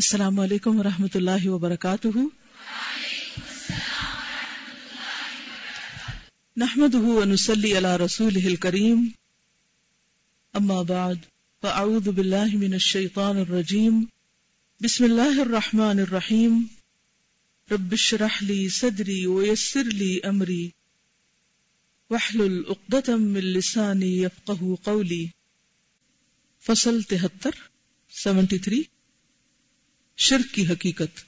السلام علیکم ورحمۃ اللہ وبرکاتہ۔ نحمده ونصلي على رسوله الكريم اما بعد، فاعوذ بالله من الشيطان الرجيم بسم الله الرحمن الرحيم رب اشرح لي صدري ويسر لي امري واحلل عقدة من لساني يفقهوا قولي فصل 73 73 شرک کی حقیقت۔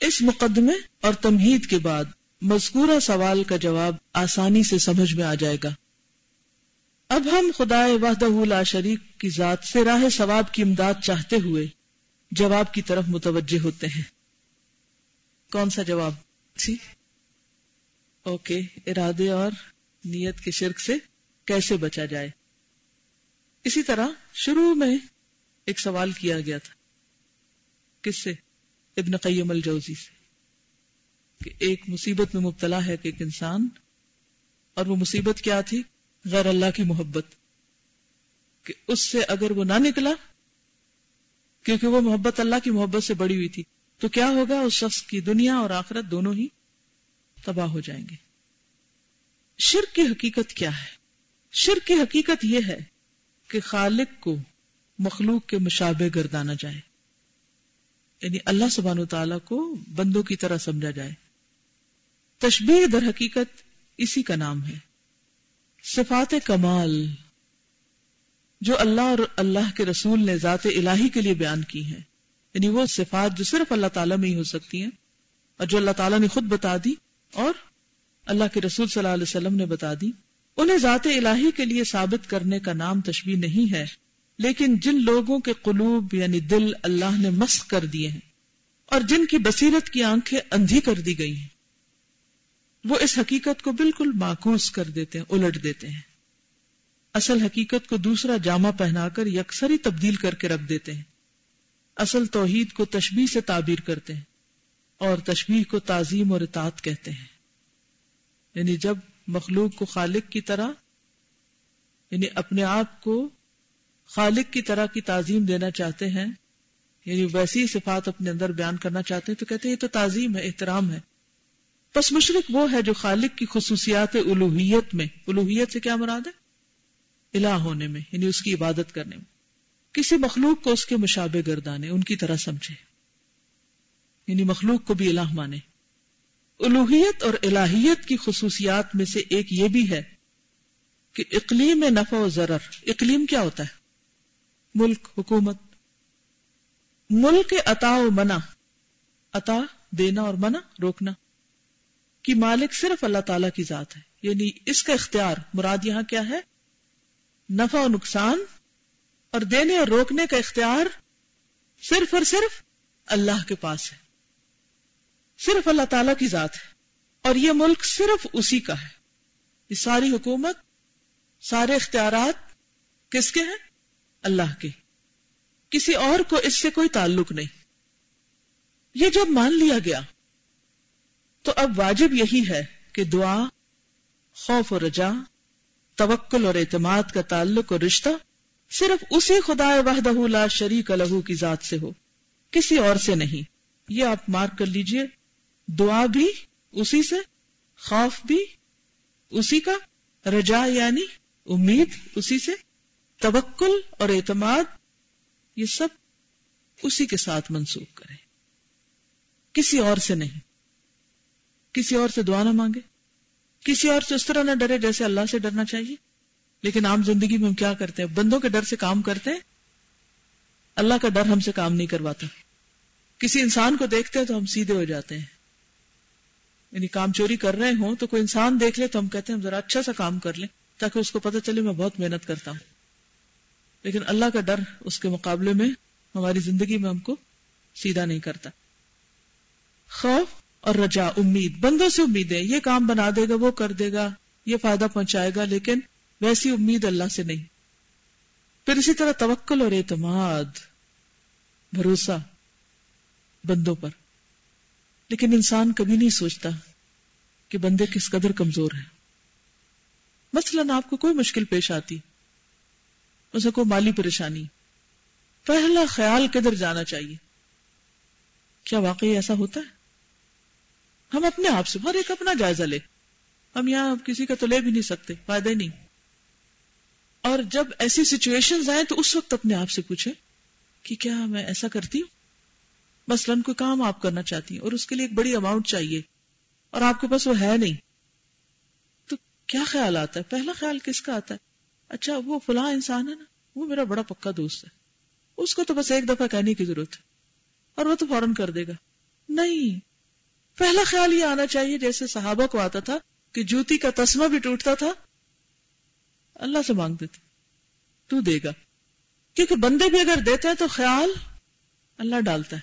اس مقدمے اور تمہید کے بعد مذکورہ سوال کا جواب آسانی سے سمجھ میں آ جائے گا۔ اب ہم خدا وحدہ لا شریک کی ذات سے راہ ثواب کی امداد چاہتے ہوئے جواب کی طرف متوجہ ہوتے ہیں۔ کون سا جواب؟ جی۔ اوکے ارادے اور نیت کے شرک سے کیسے بچا جائے؟ اسی طرح شروع میں ایک سوال کیا گیا تھا۔ کس سے؟ ابن قیم الجوزی سے۔ کہ ایک مصیبت میں مبتلا ہے کہ ایک انسان، اور وہ مصیبت کیا تھی؟ غیر اللہ کی محبت۔ کہ اس سے اگر وہ نہ نکلا، کیونکہ وہ محبت اللہ کی محبت سے بڑی ہوئی تھی، تو کیا ہوگا؟ اس شخص کی دنیا اور آخرت دونوں ہی تباہ ہو جائیں گے۔ شرک کی حقیقت کیا ہے؟ شرک کی حقیقت یہ ہے کہ خالق کو مخلوق کے مشابہ گردانا جائے۔ یعنی اللہ سبحانہ تعالیٰ کو بندوں کی طرح سمجھا جائے۔ تشبیح در حقیقت اسی کا نام ہے۔ صفات کمال جو اللہ اور اللہ کے رسول نے ذات الہی کے لیے بیان کی ہیں۔ یعنی وہ صفات جو صرف اللہ تعالیٰ میں ہی ہو سکتی ہیں اور جو اللہ تعالیٰ نے خود بتا دی اور اللہ کے رسول صلی اللہ علیہ وسلم نے بتا دی۔ انہیں ذات الہی کے لیے ثابت کرنے کا نام تشبیح نہیں ہے۔ لیکن جن لوگوں کے قلوب یعنی دل اللہ نے مسق کر دیے ہیں اور جن کی بصیرت کی آنکھیں اندھی کر دی گئی ہیں، وہ اس حقیقت کو بالکل معکوس کر دیتے ہیں، الٹ دیتے ہیں۔ اصل حقیقت کو دوسرا جامع پہنا کر یکسری تبدیل کر کے رکھ دیتے ہیں۔ اصل توحید کو تشبیح سے تعبیر کرتے ہیں اور تشبیح کو تعظیم اور اطاعت کہتے ہیں۔ یعنی جب مخلوق کو خالق کی طرح یعنی اپنے آپ کو خالق کی طرح کی تعظیم دینا چاہتے ہیں یعنی ویسی صفات اپنے اندر بیان کرنا چاہتے ہیں، تو کہتے ہیں یہ تو تعظیم ہے، احترام ہے۔ پس مشرق وہ ہے جو خالق کی خصوصیات الوحیت میں الوحیت سے کیا مراد ہے؟ الہ ہونے میں یعنی اس کی عبادت کرنے میں۔ کسی مخلوق کو اس کے مشابہ گردانے، ان کی طرح سمجھے۔ یعنی مخلوق کو بھی الہ مانے۔ الوحیت اور الہیت کی خصوصیات میں سے ایک یہ بھی ہے کہ اقلیم نفع و ضرر، اقلیم کیا ہوتا ہے؟ ملک حکومت۔ ملک عطا و منع۔ عطا، دینا اور منع، روکنا۔ کی مالک صرف اللہ تعالی کی ذات ہے۔ یعنی اس کا اختیار مراد یہاں کیا ہے؟ نفع و نقصان اور دینے اور روکنے کا اختیار صرف اور صرف اللہ کے پاس ہے۔ صرف اللہ تعالی کی ذات ہے۔ اور یہ ملک صرف اسی کا ہے۔ یہ ساری حکومت، سارے اختیارات کس کے ہیں؟ اللہ کے۔ کسی اور کو اس سے کوئی تعلق نہیں۔ یہ جب مان لیا گیا، تو اب واجب یہی ہے کہ دعا، خوف و رجا، توکل اور اعتماد کا تعلق اور رشتہ صرف اسی خدا وحدہ لا شریک لہو کی ذات سے ہو، کسی اور سے نہیں۔ یہ آپ مارک کر لیجیے، دعا بھی اسی سے، خوف بھی اسی کا، رجا یعنی امید اسی سے۔ توکل اور اعتماد، یہ سب اسی کے ساتھ منسوخ کریں۔ کسی اور سے نہیں۔ کسی اور سے دعا نہ مانگے۔ کسی اور سے اس طرح نہ ڈرے جیسے اللہ سے ڈرنا چاہیے۔ لیکن عام زندگی میں ہم کیا کرتے ہیں؟ بندوں کے ڈر سے کام کرتے ہیں۔ اللہ کا ڈر ہم سے کام نہیں کرواتا۔ کسی انسان کو دیکھتے ہیں تو ہم سیدھے ہو جاتے ہیں۔ یعنی کام چوری کر رہے ہوں تو کوئی انسان دیکھ لے تو ہم کہتے ہیں ہم ذرا اچھا سا کام کر لیں تاکہ اس کو پتہ چلے میں بہت محنت کرتا ہوں۔ لیکن اللہ کا ڈر اس کے مقابلے میں ہماری زندگی میں ہم کو سیدھا نہیں کرتا۔ خوف اور رجا، امید، بندوں سے امید ہے یہ کام بنا دے گا، وہ کر دے گا، یہ فائدہ پہنچائے گا، لیکن ویسی امید اللہ سے نہیں۔ پھر اسی طرح توکل اور اعتماد، بھروسہ بندوں پر۔ لیکن انسان کبھی نہیں سوچتا کہ بندے کس قدر کمزور ہیں۔ مثلا آپ کو کوئی مشکل پیش آتی اسے کوئی مالی پریشانی۔ پہلا خیال کدھر جانا چاہیے؟ کیا واقعی ایسا ہوتا ہے؟ ہم اپنے آپ سے ہر ایک اپنا جائزہ لے ہم یہاں کسی کا تو لے بھی نہیں سکتے، فائدہ ہی نہیں۔ اور جب ایسی سچویشن آئے تو اس وقت اپنے آپ سے پوچھے کہ کیا میں ایسا کرتی ہوں؟ مثلا کوئی کام آپ کرنا چاہتی ہیں اور اس کے لیے ایک بڑی اماؤنٹ چاہیے اور آپ کے پاس وہ ہے نہیں۔ تو کیا خیال آتا ہے؟ پہلا خیال کس کا آتا ہے؟ اچھا وہ فلاں انسان ہے نا، وہ میرا بڑا پکا دوست ہے۔ اس کو تو بس ایک دفعہ کہنے کی ضرورت ہے۔ اور وہ تو فوراً کر دے گا۔ نہیں، پہلا خیال یہ آنا چاہیے، جیسے صحابہ کو آتا تھا کہ جوتی کا تسمہ بھی ٹوٹتا تھا، اللہ سے مانگ دیتے تو دے گا۔ کیونکہ بندے بھی اگر دیتے ہیں تو خیال اللہ ڈالتا ہے۔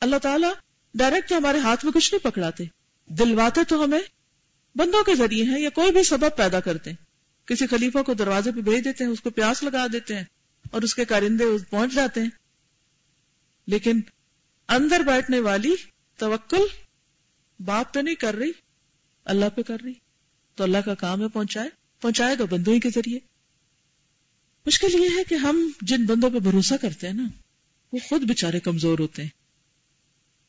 اللہ تعالیٰ ڈائریکٹ ہمارے ہاتھ میں کچھ نہیں پکڑاتے۔ دلواتے تو ہمیں بندوں کے ذریعے ہیں یا کوئی بھی سبب پیدا کرتے۔ ہیں کسی خلیفہ کو دروازے پہ بھیج دیتے ہیں، اس کو پیاس لگا دیتے ہیں اور اس کے کارندے پہنچ جاتے ہیں۔ لیکن اندر بیٹھنے والی توکل باپ پہ نہیں کر رہی، اللہ پہ کر رہی۔ تو اللہ کا کام ہے پہنچائے پہنچائے گا بندوں ہی کے ذریعے۔ مشکل یہ ہے کہ ہم جن بندوں پہ بھروسہ کرتے ہیں نا، وہ خود بےچارے کمزور ہوتے ہیں۔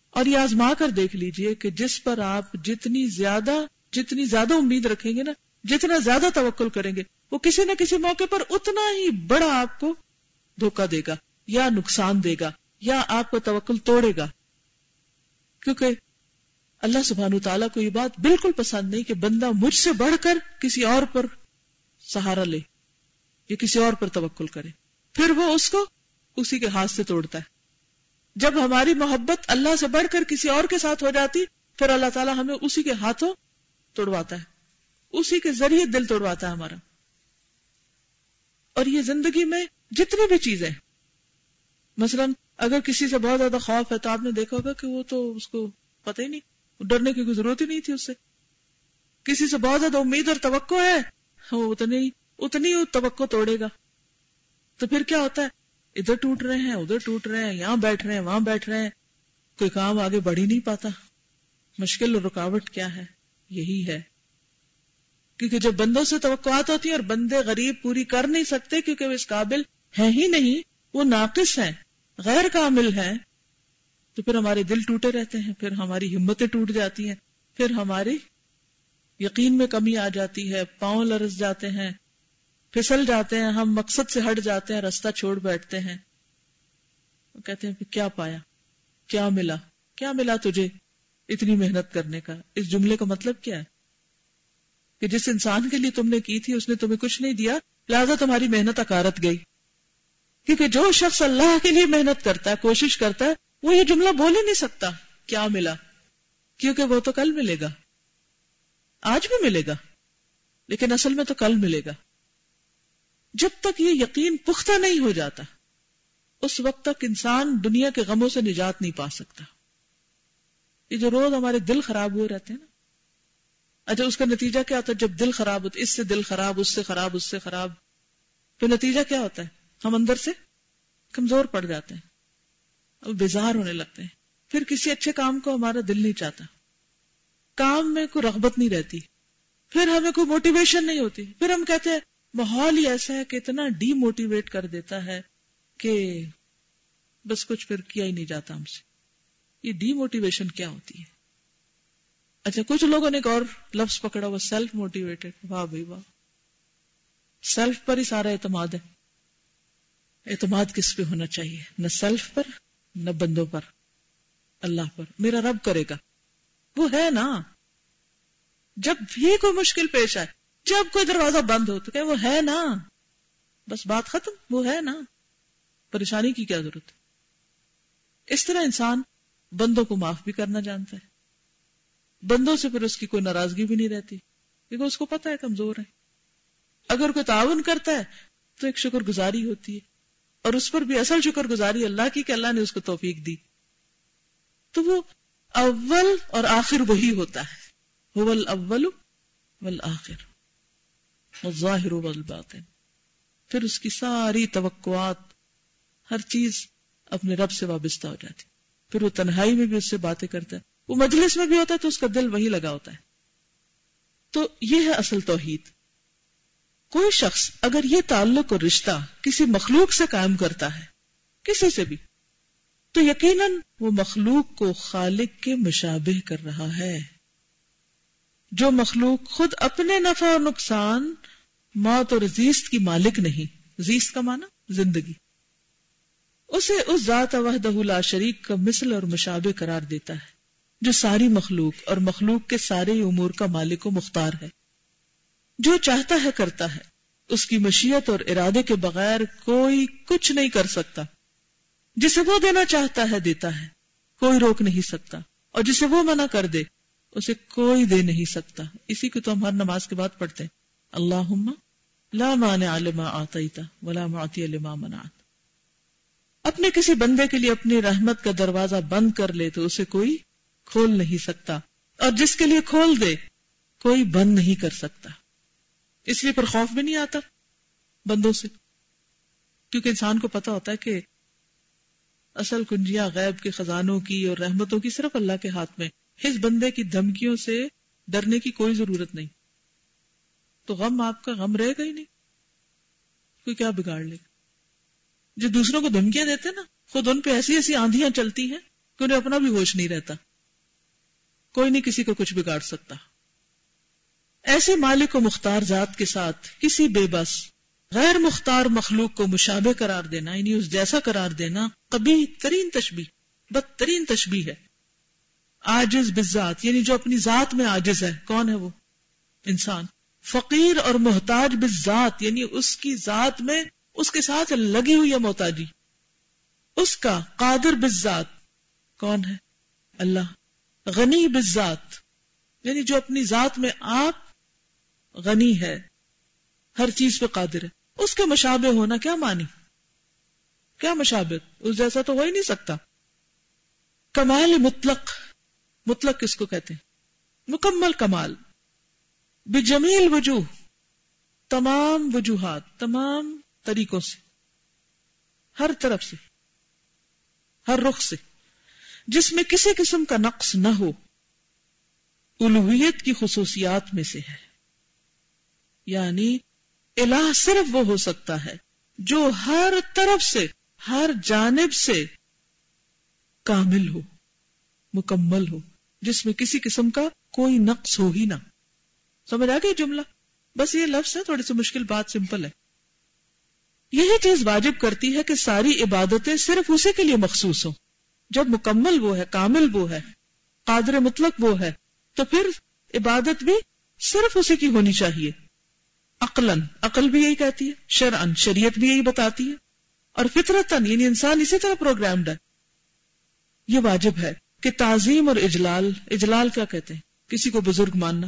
اور یہ آزما کر دیکھ لیجیے کہ جس پر آپ جتنی زیادہ جتنی زیادہ امید رکھیں گے نا جتنا زیادہ توکل کریں گے، وہ کسی نہ کسی موقع پر اتنا ہی بڑا آپ کو دھوکا دے گا، یا نقصان دے گا، یا آپ کو توکل توڑے گا۔ کیونکہ اللہ سبحانہ تعالیٰ کو یہ بات بالکل پسند نہیں کہ بندہ مجھ سے بڑھ کر کسی اور پر سہارا لے، یا کسی اور پر توکل کرے۔ پھر وہ اس کو اسی کے ہاتھ سے توڑتا ہے۔ جب ہماری محبت اللہ سے بڑھ کر کسی اور کے ساتھ ہو جاتی، پھر اللہ تعالیٰ ہمیں اسی کے ہاتھوں توڑواتا ہے۔ اسی کے ذریعے دل توڑواتا ہے ہمارا۔ اور یہ زندگی میں جتنی بھی چیزیں مثلا اگر کسی سے بہت زیادہ خوف ہے تو آپ نے دیکھا ہوگا کہ وہ تو اس کو پتہ ہی نہیں ڈرنے کی کوئی ضرورت ہی نہیں تھی اس سے۔ کسی سے بہت زیادہ امید اور توقع ہے، وہ اتنی اتنی توقع توڑے گا۔ تو پھر کیا ہوتا ہے؟ ادھر ٹوٹ رہے ہیں، ادھر ٹوٹ رہے ہیں، یہاں بیٹھ رہے ہیں، وہاں بیٹھ رہے ہیں۔ کوئی کام آگے بڑھ ہی نہیں پاتا۔ مشکل اور رکاوٹ کیا ہے؟ یہی ہے۔ کیونکہ جب بندوں سے توقعات ہوتی ہیں اور بندے غریب پوری کر نہیں سکتے کیونکہ وہ اس قابل ہیں ہی نہیں، وہ ناقص ہیں، غیر کامل ہیں، تو پھر ہمارے دل ٹوٹے رہتے ہیں، پھر ہماری ہمتیں ٹوٹ جاتی ہیں، پھر ہماری یقین میں کمی آ جاتی ہے، پاؤں لرس جاتے ہیں، پھسل جاتے ہیں، ہم مقصد سے ہٹ جاتے ہیں، رستہ چھوڑ بیٹھتے ہیں۔ کہتے ہیں کیا پایا؟ کیا ملا؟ کیا ملا تجھے اتنی محنت کرنے کا؟ اس جملے کا مطلب کیا ہے؟ کہ جس انسان کے لیے تم نے کی تھی اس نے تمہیں کچھ نہیں دیا، لہذا تمہاری محنت اکارت گئی۔ کیونکہ جو شخص اللہ کے لیے محنت کرتا ہے، کوشش کرتا ہے، وہ یہ جملہ بول ہی نہیں سکتا، کیا ملا؟ کیونکہ وہ تو کل ملے گا۔ آج بھی ملے گا، لیکن اصل میں تو کل ملے گا۔ جب تک یہ یقین پختہ نہیں ہو جاتا، اس وقت تک انسان دنیا کے غموں سے نجات نہیں پا سکتا۔ یہ جو روز ہمارے دل خراب ہوئے رہتے ہیں نا اچھا اس کا نتیجہ کیا ہوتا ہے؟ جب دل خراب ہوتا ہے، اس سے دل خراب، اس سے خراب، اس سے خراب تو نتیجہ کیا ہوتا ہے؟ ہم اندر سے کمزور پڑ جاتے ہیں اور بیزار ہونے لگتے ہیں۔ پھر کسی اچھے کام کو ہمارا دل نہیں چاہتا۔ کام میں کوئی رغبت نہیں رہتی۔ پھر ہمیں کوئی موٹیویشن نہیں ہوتی۔ پھر ہم کہتے ہیں، ماحول ہی ایسا ہے کہ اتنا ڈی موٹیویٹ کر دیتا ہے کہ بس کچھ پھر کیا ہی نہیں جاتا ہم سے۔ یہ ڈی موٹیویشن کیا ہوتی ہے؟ اچھا کچھ لوگوں نے ایک اور لفظ پکڑا، وہ سیلف موٹیویٹڈ واہ بھائی، واہ۔ سیلف پر ہی سارا اعتماد ہے۔ اعتماد کس پہ ہونا چاہیے؟ نہ سیلف پر، نہ بندوں پر، اللہ پر۔ میرا رب کرے گا۔ وہ ہے نا۔ جب بھی کوئی مشکل پیش آئے، جب کوئی دروازہ بند ہو تو کہ وہ ہے نا۔ بس بات ختم، وہ ہے نا۔ پریشانی کی کیا ضرورت؟ ہے اس طرح انسان بندوں کو معاف بھی کرنا جانتا ہے۔ بندوں سے پھر اس کی کوئی ناراضگی بھی نہیں رہتی، کیونکہ اس کو پتا ہے کمزور ہے اگر کوئی تعاون کرتا ہے تو ایک شکر گزاری ہوتی ہے، اور اس پر بھی اصل شکر گزاری اللہ کی کہ اللہ نے اس کو توفیق دی۔ تو وہ اول اور آخر وہی ہوتا ہے۔ اول والآخر۔ ظاہر والباطن۔ پھر اس کی ساری توقعات، ہر چیز اپنے رب سے وابستہ ہو جاتی۔ پھر وہ تنہائی میں بھی اس سے باتیں کرتا ہے۔ وہ مجلس میں بھی ہوتا ہے تو اس کا دل وہی لگا ہوتا ہے۔ تو یہ ہے اصل توحید۔ کوئی شخص اگر یہ تعلق اور رشتہ کسی مخلوق سے قائم کرتا ہے، کسی سے بھی، تو یقیناً وہ مخلوق کو خالق کے مشابہ کر رہا ہے۔ جو مخلوق خود اپنے نفع اور نقصان، موت اور زیست کی مالک نہیں۔ زیست کا معنی زندگی۔ اسے اس ذات وحدہ لا شریک کا مثل اور مشابہ قرار دیتا ہے۔ جو ساری مخلوق اور مخلوق کے سارے امور کا مالک و مختار ہے۔ جو چاہتا ہے کرتا ہے۔ اس کی مشیت اور ارادے کے بغیر کوئی کچھ نہیں کر سکتا۔ جسے وہ دینا چاہتا ہے دیتا ہے۔ کوئی روک نہیں سکتا۔ اور جسے وہ منع کر دے، اسے کوئی دے نہیں سکتا۔ اسی کو تو ہم ہر نماز کے بعد پڑھتے ہیں۔ اللہ لا مانع لما آتیتا ولا معطی لما منعت۔ اپنے کسی بندے کے لیے اپنی رحمت کا دروازہ بند کر لے تو اسے کوئی کھول نہیں سکتا اور جس کے لیے کھول دے، کوئی بند نہیں کر سکتا۔ اس لیے پر خوف بھی نہیں آتا بندوں سے۔ کیونکہ انسان کو پتا ہوتا ہے کہ اصل کنجیاں غیب کے خزانوں کی اور رحمتوں کی صرف اللہ کے ہاتھ میں۔ اس بندے کی دھمکیوں سے ڈرنے کی کوئی ضرورت نہیں۔ تو غم آپ کا غم رہے گا ہی نہیں۔ کوئی کیا بگاڑ لے۔ گا جو دوسروں کو دھمکیاں دیتے نا، خود ان پہ ایسی ایسی آندیاں چلتی ہیں کہ انہیں اپنا بھی ہوش نہیں رہتا۔ کوئی نہیں کسی کو کچھ بگاڑ سکتا۔ ایسے مالک و مختار ذات کے ساتھ کسی بے بس، غیر مختار مخلوق کو مشابہ قرار دینا یعنی اس جیسا قرار دینا کبھی ترین تشبی بدترین تشبی ہے۔ آجز بزات یعنی جو اپنی ذات میں آجز ہے۔ کون ہے وہ؟ انسان۔ فقیر اور محتاج بزات یعنی اس کی ذات میں اس کے ساتھ لگی ہوئی ہے محتاجی۔ اس کا قادر بزات کون ہے؟ اللہ۔ غنی بزات یعنی جو اپنی ذات میں آپ غنی ہے، ہر چیز پہ قادر ہے۔ اس کے مشابہ ہونا کیا مانی کیا مشابت اس جیسا تو ہو ہی نہیں سکتا۔ کمال مطلق مطلق کس کو کہتے ہیں؟ مکمل کمال۔ بجمیل وجوہ، تمام وجوہات، تمام طریقوں سے، ہر طرف سے، ہر رخ سے۔ جس میں کسی قسم کا نقص نہ ہو الوحیت کی خصوصیات میں سے ہے۔ یعنی الہ صرف وہ ہو سکتا ہے جو ہر طرف سے، ہر جانب سے کامل ہو، مکمل ہو، جس میں کسی قسم کا کوئی نقص ہو ہی نہ۔ سمجھ آ گئی جملہ؟ بس یہ لفظ ہے، تھوڑی سی مشکل بات، سمپل ہے۔ یہی چیز واجب کرتی ہے کہ ساری عبادتیں صرف اسی کے لیے مخصوص ہوں۔ جب مکمل وہ ہے، کامل وہ ہے، قادر مطلق وہ ہے، تو پھر عبادت بھی صرف اسی کی ہونی چاہیے۔ عقلن عقل بھی یہی کہتی ہے شرعن شریعت بھی یہی بتاتی ہے۔ اور فطرتن یعنی انسان اسی طرح پروگرامڈ ہے۔ یہ واجب ہے کہ تعظیم اور اجلال اجلال کیا کہتے ہیں؟ کسی کو بزرگ ماننا،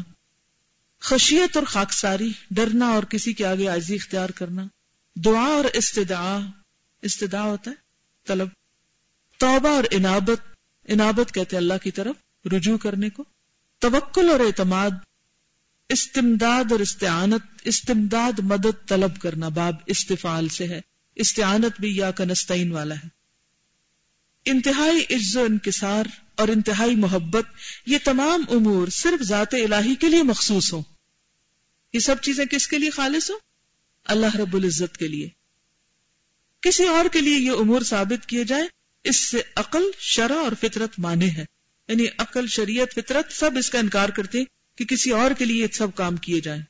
خشیت اور خاکساری، ڈرنا اور کسی کے آگے عائزی اختیار کرنا۔ دعا اور استدعا استدعا ہوتا ہے، طلب۔ توبہ اور انابت انابت کہتے اللہ کی طرف، رجوع کرنے کو، توکل اور اعتماد، استمداد اور استعانت، استمداد مدد طلب کرنا باب استفال سے ہے، استعانت بھی یا کنستین والا ہے۔ انتہائی عز و انکسار اور انتہائی محبت، یہ تمام امور صرف ذات الہی کے لیے مخصوص ہوں۔ یہ سب چیزیں کس کے لیے خالص ہوں؟ اللہ رب العزت کے لیے۔ کسی اور کے لیے یہ امور ثابت کیے جائے اس سے عقل، شرع اور فطرت مانے ہیں۔ یعنی عقل، شریعت، فطرت سب اس کا انکار کرتے کہ کسی اور کے لیے سب کام کیے جائیں۔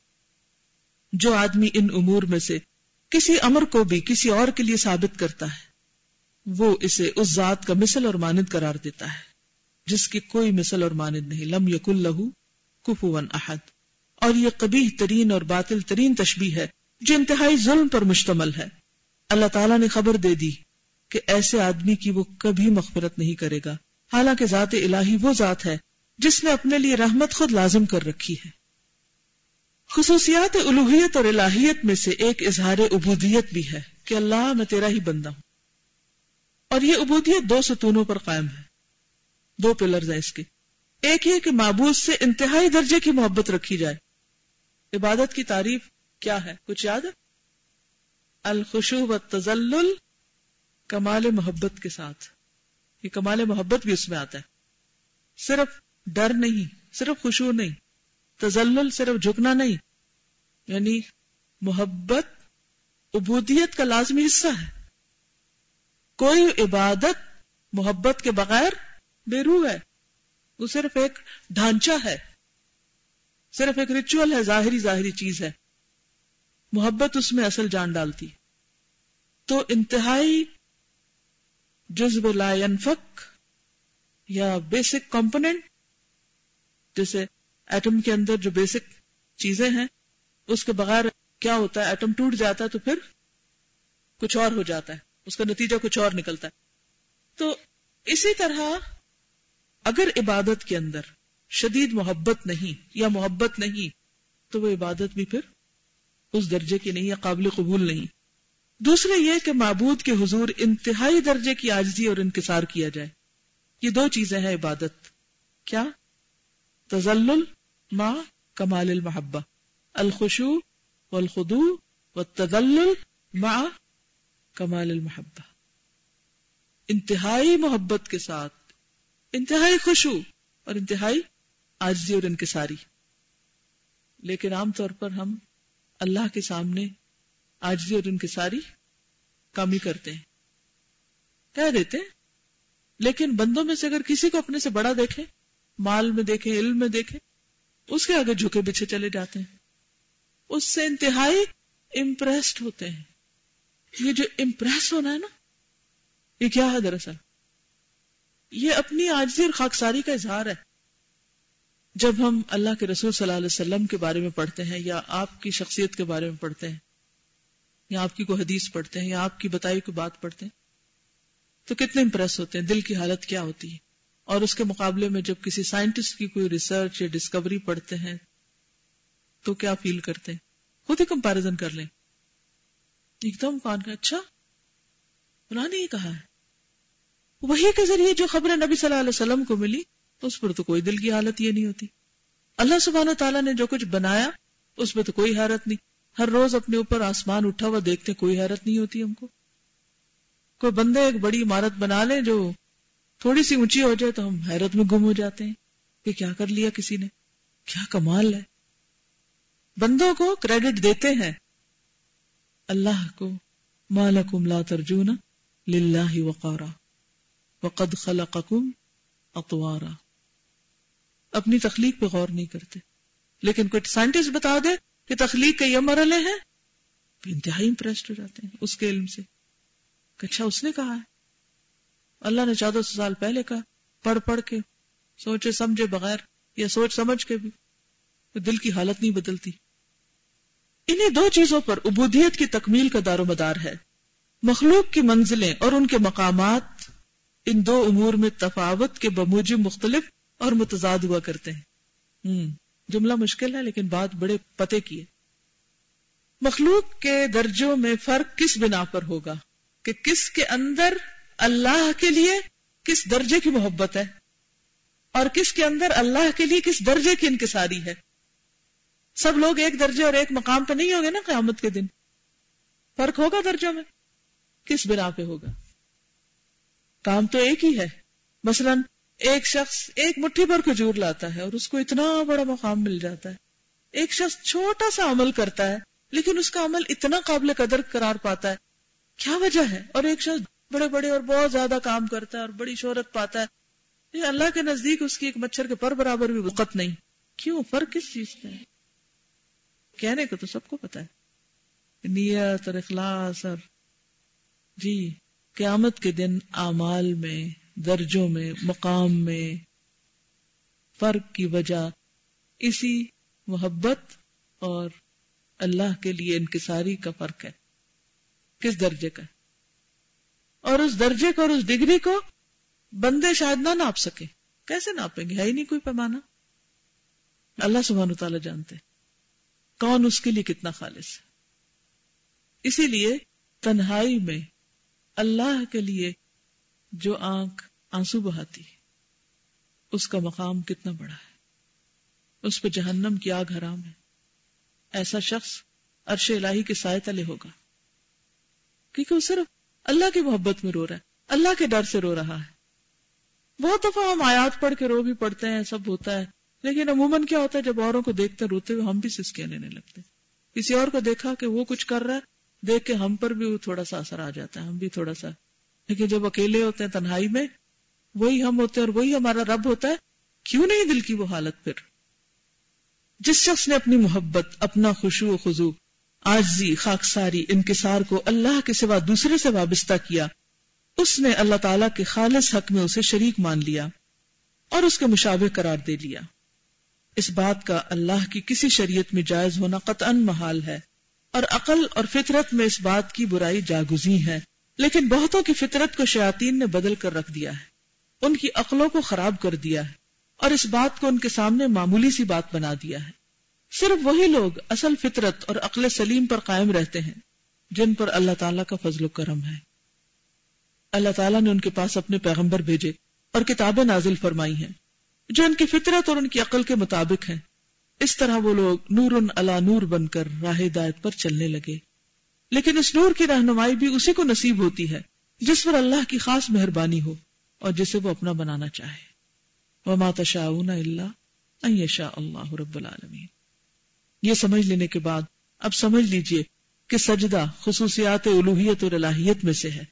جو آدمی ان امور میں سے کسی امر کو بھی کسی اور کے لیے ثابت کرتا ہے، وہ اسے اس ذات کا مثل اور مانند قرار دیتا ہے، جس کی کوئی مثل اور مانند نہیں۔ لم یق اللہ کفون احد۔ اور یہ کبھی ترین اور باطل ترین تشبیح ہے، جو انتہائی ظلم پر مشتمل ہے۔ اللہ تعالیٰ نے خبر دے دی کہ ایسے آدمی کی وہ کبھی مغفرت نہیں کرے گا۔ حالانکہ ذات الہی وہ ذات ہے جس نے اپنے لیے رحمت خود لازم کر رکھی ہے۔ خصوصیات الوحیت اور الہیت میں سے ایک اظہار عبودیت بھی ہے کہ اللہ میں تیرا ہی بندہ ہوں۔ اور یہ عبودیت دو ستونوں پر قائم ہے۔ دو پلرز ہیں اس کے۔ ایک یہ کہ معبود سے انتہائی درجے کی محبت رکھی جائے۔ عبادت کی تعریف کیا ہے؟ کچھ یاد ہے؟ الخشو و تزل کمال محبت کے ساتھ۔ یہ کمال محبت بھی اس میں آتا ہے۔ صرف ڈر نہیں، صرف خوشبو نہیں تزل صرف جھکنا نہیں۔ یعنی محبت عبودیت کا لازمی حصہ ہے۔ کوئی عبادت محبت کے بغیر بے روح ہے۔ وہ صرف ایک ڈھانچہ ہے۔ صرف ایک ریچول ہے، ظاہری ظاہری چیز ہے۔ محبت اس میں اصل جان ڈالتی۔ تو انتہائی جزب لا ينفک یا بیسک کمپونینٹ جیسے ایٹم کے اندر جو بیسک چیزیں ہیں، اس کے بغیر کیا ہوتا ہے؟ ایٹم ٹوٹ جاتا ہے تو پھر کچھ اور ہو جاتا ہے، اس کا نتیجہ کچھ اور نکلتا ہے۔ تو اسی طرح اگر عبادت کے اندر شدید محبت نہیں یا محبت نہیں، تو وہ عبادت بھی پھر اس درجے کی نہیں یا قابل قبول نہیں۔ دوسرے یہ کہ معبود کے حضور انتہائی درجے کی آجزی اور انکسار کیا جائے۔ یہ دو چیزیں ہیں عبادت۔ کیا؟ تزل ما کمال المحبہ۔ الخشو والخدو والتذلل مع کمال المحبہ۔ انتہائی محبت کے ساتھ انتہائی خوشو اور انتہائی آجزی اور انکساری۔ لیکن عام طور پر ہم اللہ کے سامنے آجزی اور انکساری کمی کرتے ہیں۔ کہہ دیتے ہیں، لیکن بندوں میں سے اگر کسی کو اپنے سے بڑا دیکھے، مال میں دیکھے، علم میں دیکھے، اس کے آگے جھکے بچھے چلے جاتے ہیں۔ اس سے انتہائی امپریسڈ ہوتے ہیں۔ یہ جو امپریس ہونا ہے نا، یہ کیا ہے دراصل؟ یہ اپنی آجزی اور خاکساری کا اظہار ہے۔ جب ہم اللہ کے رسول صلی اللہ علیہ وسلم کے بارے میں پڑھتے ہیں یا آپ کی شخصیت کے بارے میں پڑھتے ہیں یا آپ کی کوئی حدیث پڑھتے ہیں یا آپ کی بتائی کوئی بات پڑھتے ہیں؟ تو کتنے امپریس ہوتے ہیں؟ دل کی حالت کیا ہوتی ہے؟ اور اس کے مقابلے میں جب کسی سائنٹسٹ کی کوئی ریسرچ یا ڈسکوری پڑھتے ہیں، تو کیا فیل کرتے ہیں؟ خود ہی کمپیرزن کر لیں۔ ایک دم کون کا اچھا نے یہ کہا ہے۔ وہی کے ذریعے جو خبر نبی صلی اللہ علیہ وسلم کو ملی اس پر تو کوئی دل کی حالت یہ نہیں ہوتی۔ اللہ سبحانہ تعالیٰ نے جو کچھ بنایا، اس پہ تو کوئی حیرت نہیں۔ ہر روز اپنے اوپر آسمان اٹھا ہوا دیکھتے کوئی حیرت نہیں ہوتی ہم کو۔ کوئی بندے ایک بڑی عمارت بنا لے جو تھوڑی سی اونچی ہو جائے تو ہم حیرت میں گم ہو جاتے ہیں کہ کیا کر لیا کسی نے؟ کیا کمال ہے۔ بندوں کو کریڈٹ دیتے ہیں۔ اللہ کو مالکم لا ترجون للہ وقارا، وقد خلقکم اطوارا۔ اپنی تخلیق پہ غور نہیں کرتے، لیکن کوئی سائنٹسٹ بتا دے کہ تخلیق کے یہ مرحلے ہیں انتہائی امپریسڈ ہو جاتے ہیں اس کے علم سے۔ اچھا اس نے کہا ہے۔ اللہ نے چودہ سو سال پہلے کہا، پڑھ پڑھ کے، سوچے، سمجھے بغیر، یا سوچ سمجھ کے بھی۔ دل کی حالت نہیں بدلتی۔ انہیں دو چیزوں پر عبودیت کی تکمیل کا دار و مدار ہے۔ مخلوق کی منزلیں اور ان کے مقامات ان دو امور میں تفاوت کے بموجب مختلف اور متضاد ہوا کرتے ہیں۔ جملہ مشکل ہے لیکن بات بڑے پتے کی ہے۔ مخلوق کے درجوں میں فرق کس بنا پر ہوگا؟ کہ کس کے اندر اللہ کے لیے کس درجے کی محبت ہے؟ اور کس کے اندر اللہ کے لیے کس درجے کی انکساری ہے؟ سب لوگ ایک درجے اور ایک مقام پہ نہیں ہوگے نا قیامت کے دن۔ فرق ہوگا درجوں میں؟ کس بنا پہ ہوگا؟ کام تو ایک ہی ہے۔ مثلا ایک شخص ایک مٹھی پر کھجور لاتا ہے اور اس کو اتنا بڑا مقام مل جاتا ہے۔ ایک شخص چھوٹا سا عمل کرتا ہے، لیکن اس کا عمل اتنا قابل قدر قرار پاتا ہے۔ کیا وجہ ہے؟ اور ایک شخص بڑے بڑے اور بہت زیادہ کام کرتا ہے اور بڑی شہرت پاتا ہے۔ یہ اللہ کے نزدیک اس کی ایک مچھر کے پر برابر بھی وقت نہیں۔ کیوں؟ فرق کس چیز کا ہے؟ کہنے کو تو سب کو پتا ہے۔ نیت اور اخلاص اور جی قیامت کے دن اعمال میں درجوں میں، مقام میں فرق کی وجہ اسی محبت اور اللہ کے لیے انکساری کا فرق ہے۔ کس درجے کا؟ اور اس درجے کو اور اس ڈگری کو بندے شاید نہ ناپ سکے کیسے ناپیں گے؟ ہے ہی نہیں کوئی پیمانہ۔ اللہ سبحانہ تعالیٰ جانتے کون اس کے لیے کتنا خالص ہے؟ اسی لیے تنہائی میں اللہ کے لیے جو آنکھ آنسو بہاتی اس کا مقام کتنا بڑا ہے۔ اس پہ جہنم کی آگ حرام ہے۔ ایسا شخص عرش الہی کے سائے تلے ہوگا۔ کیونکہ وہ صرف اللہ کی محبت میں رو رہا ہے، اللہ کے ڈر سے رو رہا ہے۔ بہت دفعہ ہم آیات پڑھ کے رو بھی پڑھتے ہیں، سب ہوتا ہے۔ لیکن عموماً کیا ہوتا ہے، جب اوروں کو دیکھتے روتے ہوئے ہم بھی سسکے لینے لگتے کسی اور کو دیکھا کہ وہ کچھ کر رہا ہے، دیکھ کے ہم پر بھی تھوڑا سا اثر آ جاتا ہے، ہم بھی تھوڑا سا لیکن جب اکیلے ہوتے ہیں تنہائی میں، وہی ہم ہوتے ہیں اور وہی ہمارا رب ہوتا ہے، کیوں نہیں دل کی وہ حالت پھر؟ جس شخص نے اپنی محبت، اپنا خوشو و خزو آجزی خاکساری، انکسار کو اللہ کے سوا دوسرے سے وابستہ کیا، اس نے اللہ تعالی کے خالص حق میں اسے شریک مان لیا اور اس کے مشابہ قرار دے لیا۔ اس بات کا اللہ کی کسی شریعت میں جائز ہونا قطعا محال ہے اور عقل اور فطرت میں اس بات کی برائی جاگزی ہے۔ لیکن بہتوں کی فطرت کو شیاطین نے بدل کر رکھ دیا ہے۔ ان کی عقلوں کو خراب کر دیا ہے اور اس بات کو ان کے سامنے معمولی سی بات بنا دیا ہے۔ صرف وہی لوگ اصل فطرت اور عقل سلیم پر قائم رہتے ہیں جن پر اللہ تعالیٰ کا فضل و کرم ہے۔ اللہ تعالیٰ نے ان کے پاس اپنے پیغمبر بھیجے اور کتابیں نازل فرمائی ہیں جو ان کی فطرت اور ان کی عقل کے مطابق ہیں۔ اس طرح وہ لوگ نور ان اللہ نور بن کر راہ ہدایت پر چلنے لگے۔ لیکن اس نور کی رہنمائی بھی اسی کو نصیب ہوتی ہے، جس پر اللہ کی خاص مہربانی ہو اور جسے وہ اپنا بنانا چاہے۔ وہ مات شاہ اللہ شاہ اللہ رب العالمین یہ سمجھ لینے کے بعد اب سمجھ لیجیے کہ سجدہ خصوصیات الوحیت اور الہیت میں سے ہے۔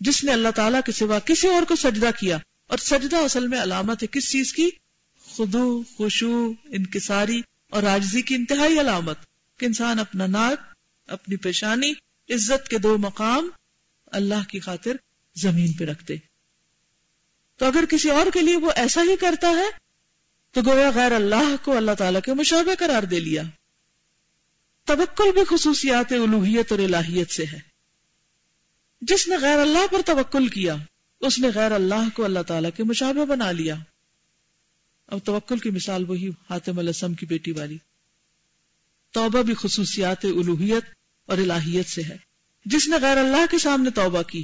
جس نے اللہ تعالیٰ کے سوا کسی اور کو سجدہ کیا اور سجدہ اصل میں علامت ہے کس چیز کی؟ خدو خوشو انکساری اور آجزی کی انتہائی علامت کہ انسان اپنا ناک اپنی پیشانی، عزت کے دو مقام اللہ کی خاطر زمین پہ رکھتے۔ تو اگر کسی اور کے لیے وہ ایسا ہی کرتا ہے، تو گویا غیر اللہ کو اللہ تعالیٰ کے مشابہ قرار دے لیا۔ تبکل بھی خصوصیات الوحیت اور الہیت سے ہے۔ جس نے غیر اللہ پر توکل کیا، اس نے غیر اللہ کو اللہ تعالیٰ کے مشابہ بنا لیا۔ اب توکل کی مثال وہی حاتم السم کی بیٹی والی۔ توبہ بھی خصوصیات الوحیت اور الہیت سے ہے۔ جس نے غیر اللہ کے سامنے توبہ کی،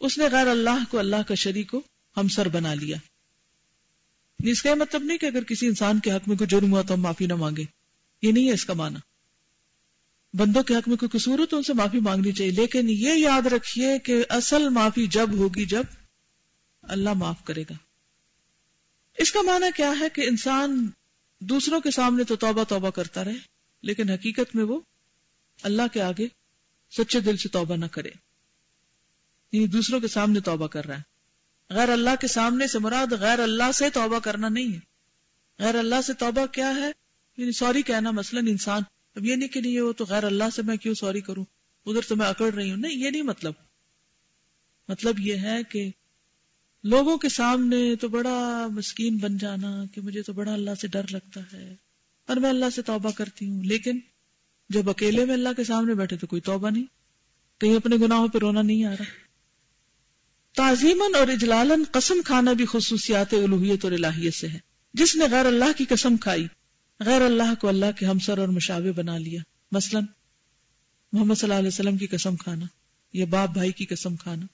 اس نے غیر اللہ کو اللہ کا شریک کو ہمسر بنا لیا۔ اس کا مطلب نہیں کہ اگر کسی انسان کے حق میں کوئی جرم ہوا تو ہم معافی نہ مانگے یہ نہیں ہے اس کا معنی۔ بندوں کے حق میں کوئی قصور ہو تو ان سے معافی مانگنی چاہیے، لیکن یہ یاد رکھیے کہ اصل معافی جب ہوگی جب اللہ معاف کرے گا۔ اس کا معنی کیا ہے کہ انسان دوسروں کے سامنے تو توبہ توبہ کرتا رہے، لیکن حقیقت میں وہ اللہ کے آگے سچے دل سے توبہ نہ کرے۔ یعنی دوسروں کے سامنے توبہ کر رہا ہے۔ غیر اللہ کے سامنے سے مراد غیر اللہ سے توبہ کرنا نہیں ہے۔ غیر اللہ سے توبہ کیا ہے؟ یعنی سوری کہنا مثلا انسان، اب یہ نہیں کہ نہیں وہ تو غیر اللہ سے میں کیوں سوری کروں؟ ادھر تو میں اکڑ رہی ہوں۔ نہیں، یہ نہیں مطلب۔ مطلب یہ ہے کہ لوگوں کے سامنے تو بڑا مسکین بن جانا کہ مجھے تو بڑا اللہ سے ڈر لگتا ہے اور میں اللہ سے توبہ کرتی ہوں، لیکن جب اکیلے میں اللہ کے سامنے بیٹھے تو کوئی توبہ نہیں، کہیں اپنے گناہوں پہ رونا نہیں آ رہا۔ تعظیمن اور اجلالن قسم کھانا بھی خصوصیات الوحیت اور الہیت سے ہے۔ جس نے غیر اللہ کی قسم کھائی، غیر اللہ کو اللہ کے ہمسر اور مشابے بنا لیا۔ مثلا، محمد صلی اللہ علیہ وسلم کی قسم کھانا یا باپ بھائی کی قسم کھانا۔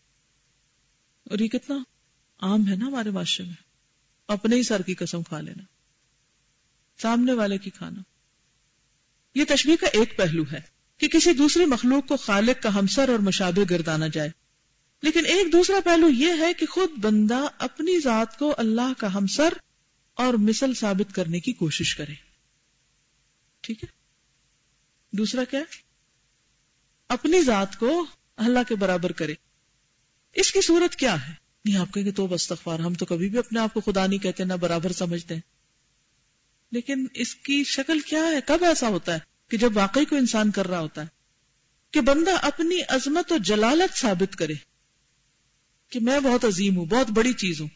اور یہ کتنا عام ہے نا ہمارے معاشرے میں۔ اپنے ہی سر کی قسم کھا لینا، سامنے والے کی کھانا۔ یہ تشبیح کا ایک پہلو ہے کہ کسی دوسری مخلوق کو خالق کا ہمسر اور مشابہ گردانا جائے۔ لیکن ایک دوسرا پہلو یہ ہے کہ خود بندہ اپنی ذات کو اللہ کا ہمسر اور مثل ثابت کرنے کی کوشش کرے۔ ٹھیک ہے؟ دوسرا کیا اپنی ذات کو اللہ کے برابر کرے۔ اس کی صورت کیا ہے؟ نہیں، آپ کہیں گے تو بستغفار ہم تو کبھی بھی اپنے آپ کو خدا نہیں کہتے، نہ برابر سمجھتے ہیں۔ لیکن اس کی شکل کیا ہے؟ کب ایسا ہوتا ہے کہ جب واقعی کو انسان کر رہا ہوتا ہے کہ بندہ اپنی عظمت اور جلالت ثابت کرے کہ میں بہت عظیم ہوں، بہت بڑی چیز ہوں،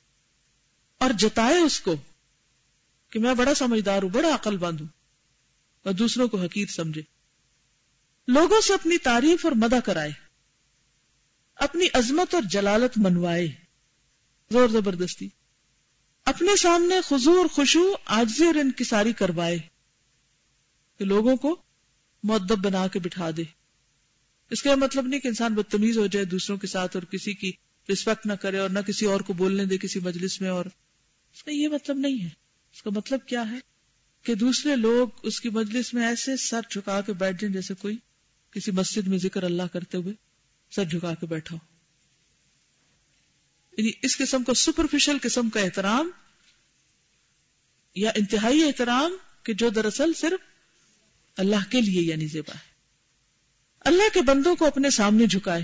اور جتائے اس کو کہ میں بڑا سمجھدار ہوں، بڑا عقل بند ہوں، اور دوسروں کو حقیر سمجھے۔ لوگوں سے اپنی تعریف اور مدہ کرائے، اپنی عظمت اور جلالت منوائے۔ زور زبردستی۔ اپنے سامنے خزو اور خوشو آجزی اور انکساری کروائے کہ لوگوں کو معدب بنا کے بٹھا دے۔ اس کا مطلب نہیں کہ انسان بدتمیز ہو جائے دوسروں کے ساتھ اور کسی کی رسپیکٹ نہ کرے اور نہ کسی اور کو بولنے دے کسی مجلس میں اور۔ اس کا یہ مطلب نہیں ہے۔ اس کا مطلب کیا ہے؟ کہ دوسرے لوگ اس کی مجلس میں ایسے سر جھکا کے بیٹھ جائیں جیسے کوئی کسی مسجد میں ذکر اللہ کرتے ہوئے سر جھکا کے بیٹھا ہو۔ یعنی اس قسم کا سپرفیشل قسم کا احترام یا انتہائی احترام کہ جو دراصل صرف اللہ کے لیے یعنی زیبا ہے۔ اللہ کے بندوں کو اپنے سامنے جھکائے،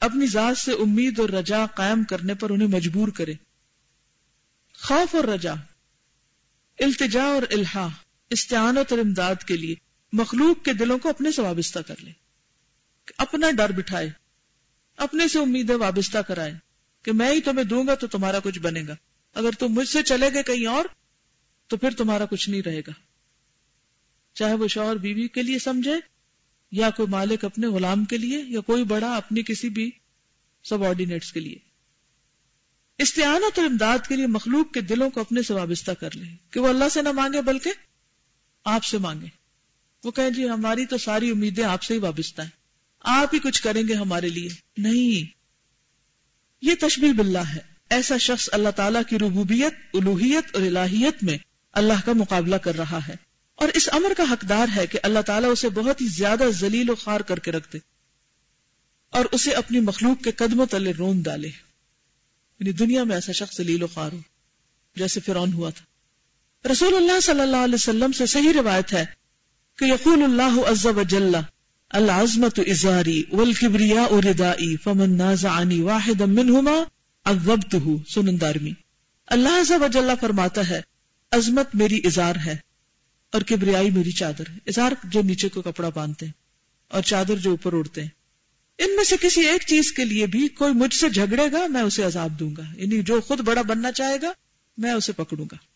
اپنی ذات سے امید اور رجا قائم کرنے پر انہیں مجبور کرے۔ خوف اور رجا، التجا اور الحا استعانت اور امداد کے لیے مخلوق کے دلوں کو اپنے سے وابستہ کر لے اپنا ڈر بٹھائے، اپنے سے امیدیں وابستہ کرائے۔ کہ میں ہی تمہیں دوں گا تو تمہارا کچھ بنے گا۔ اگر تم مجھ سے چلے گئے کہیں اور، تو پھر تمہارا کچھ نہیں رہے گا۔ چاہے وہ شوہر بیوی کے لیے سمجھے، یا کوئی مالک اپنے غلام کے لیے، یا کوئی بڑا اپنی کسی بھی سب آرڈینیٹس کے لیے۔ استعانت اور امداد کے لیے مخلوق کے دلوں کو اپنے سے وابستہ کر لے کہ وہ اللہ سے نہ مانگے، بلکہ آپ سے مانگے۔ وہ کہیں جی ہماری تو ساری امیدیں آپ سے ہی وابستہ ہیں۔ آپ ہی کچھ کریں گے ہمارے لیے۔ نہیں یہ تشبیح باللہ ہے۔ ایسا شخص اللہ تعالیٰ کی ربوبیت الوحیت اور الہیت میں اللہ کا مقابلہ کر رہا ہے۔ اور اس امر کا حقدار ہے کہ اللہ تعالیٰ اسے بہت ہی زیادہ ذلیل و خار کر کے رکھ دے اور اسے اپنی مخلوق کے قدموں تلے رون ڈالے۔ یعنی دنیا میں ایسا شخص ذلیل و خار ہو، جیسے فرعون ہوا تھا۔ رسول اللہ صلی اللہ علیہ وسلم سے صحیح روایت ہے کہ یقول اللہ عز و جل العظمت ازاری والکبریاء ردائی فمن نازعنی واحدا منہما عذبتہو سنن دارمی۔ اللہ عز و جل فرماتا ہے، عظمت میری ازار ہے اور کبریائی میری چادر ہے۔ ازار جو نیچے کو کپڑا باندھتے ہیں اور چادر جو اوپر اڑتے ہیں۔ ان میں سے کسی ایک چیز کے لیے بھی کوئی مجھ سے جھگڑے گا، میں اسے عذاب دوں گا۔ یعنی جو خود بڑا بننا چاہے گا، میں اسے پکڑوں گا۔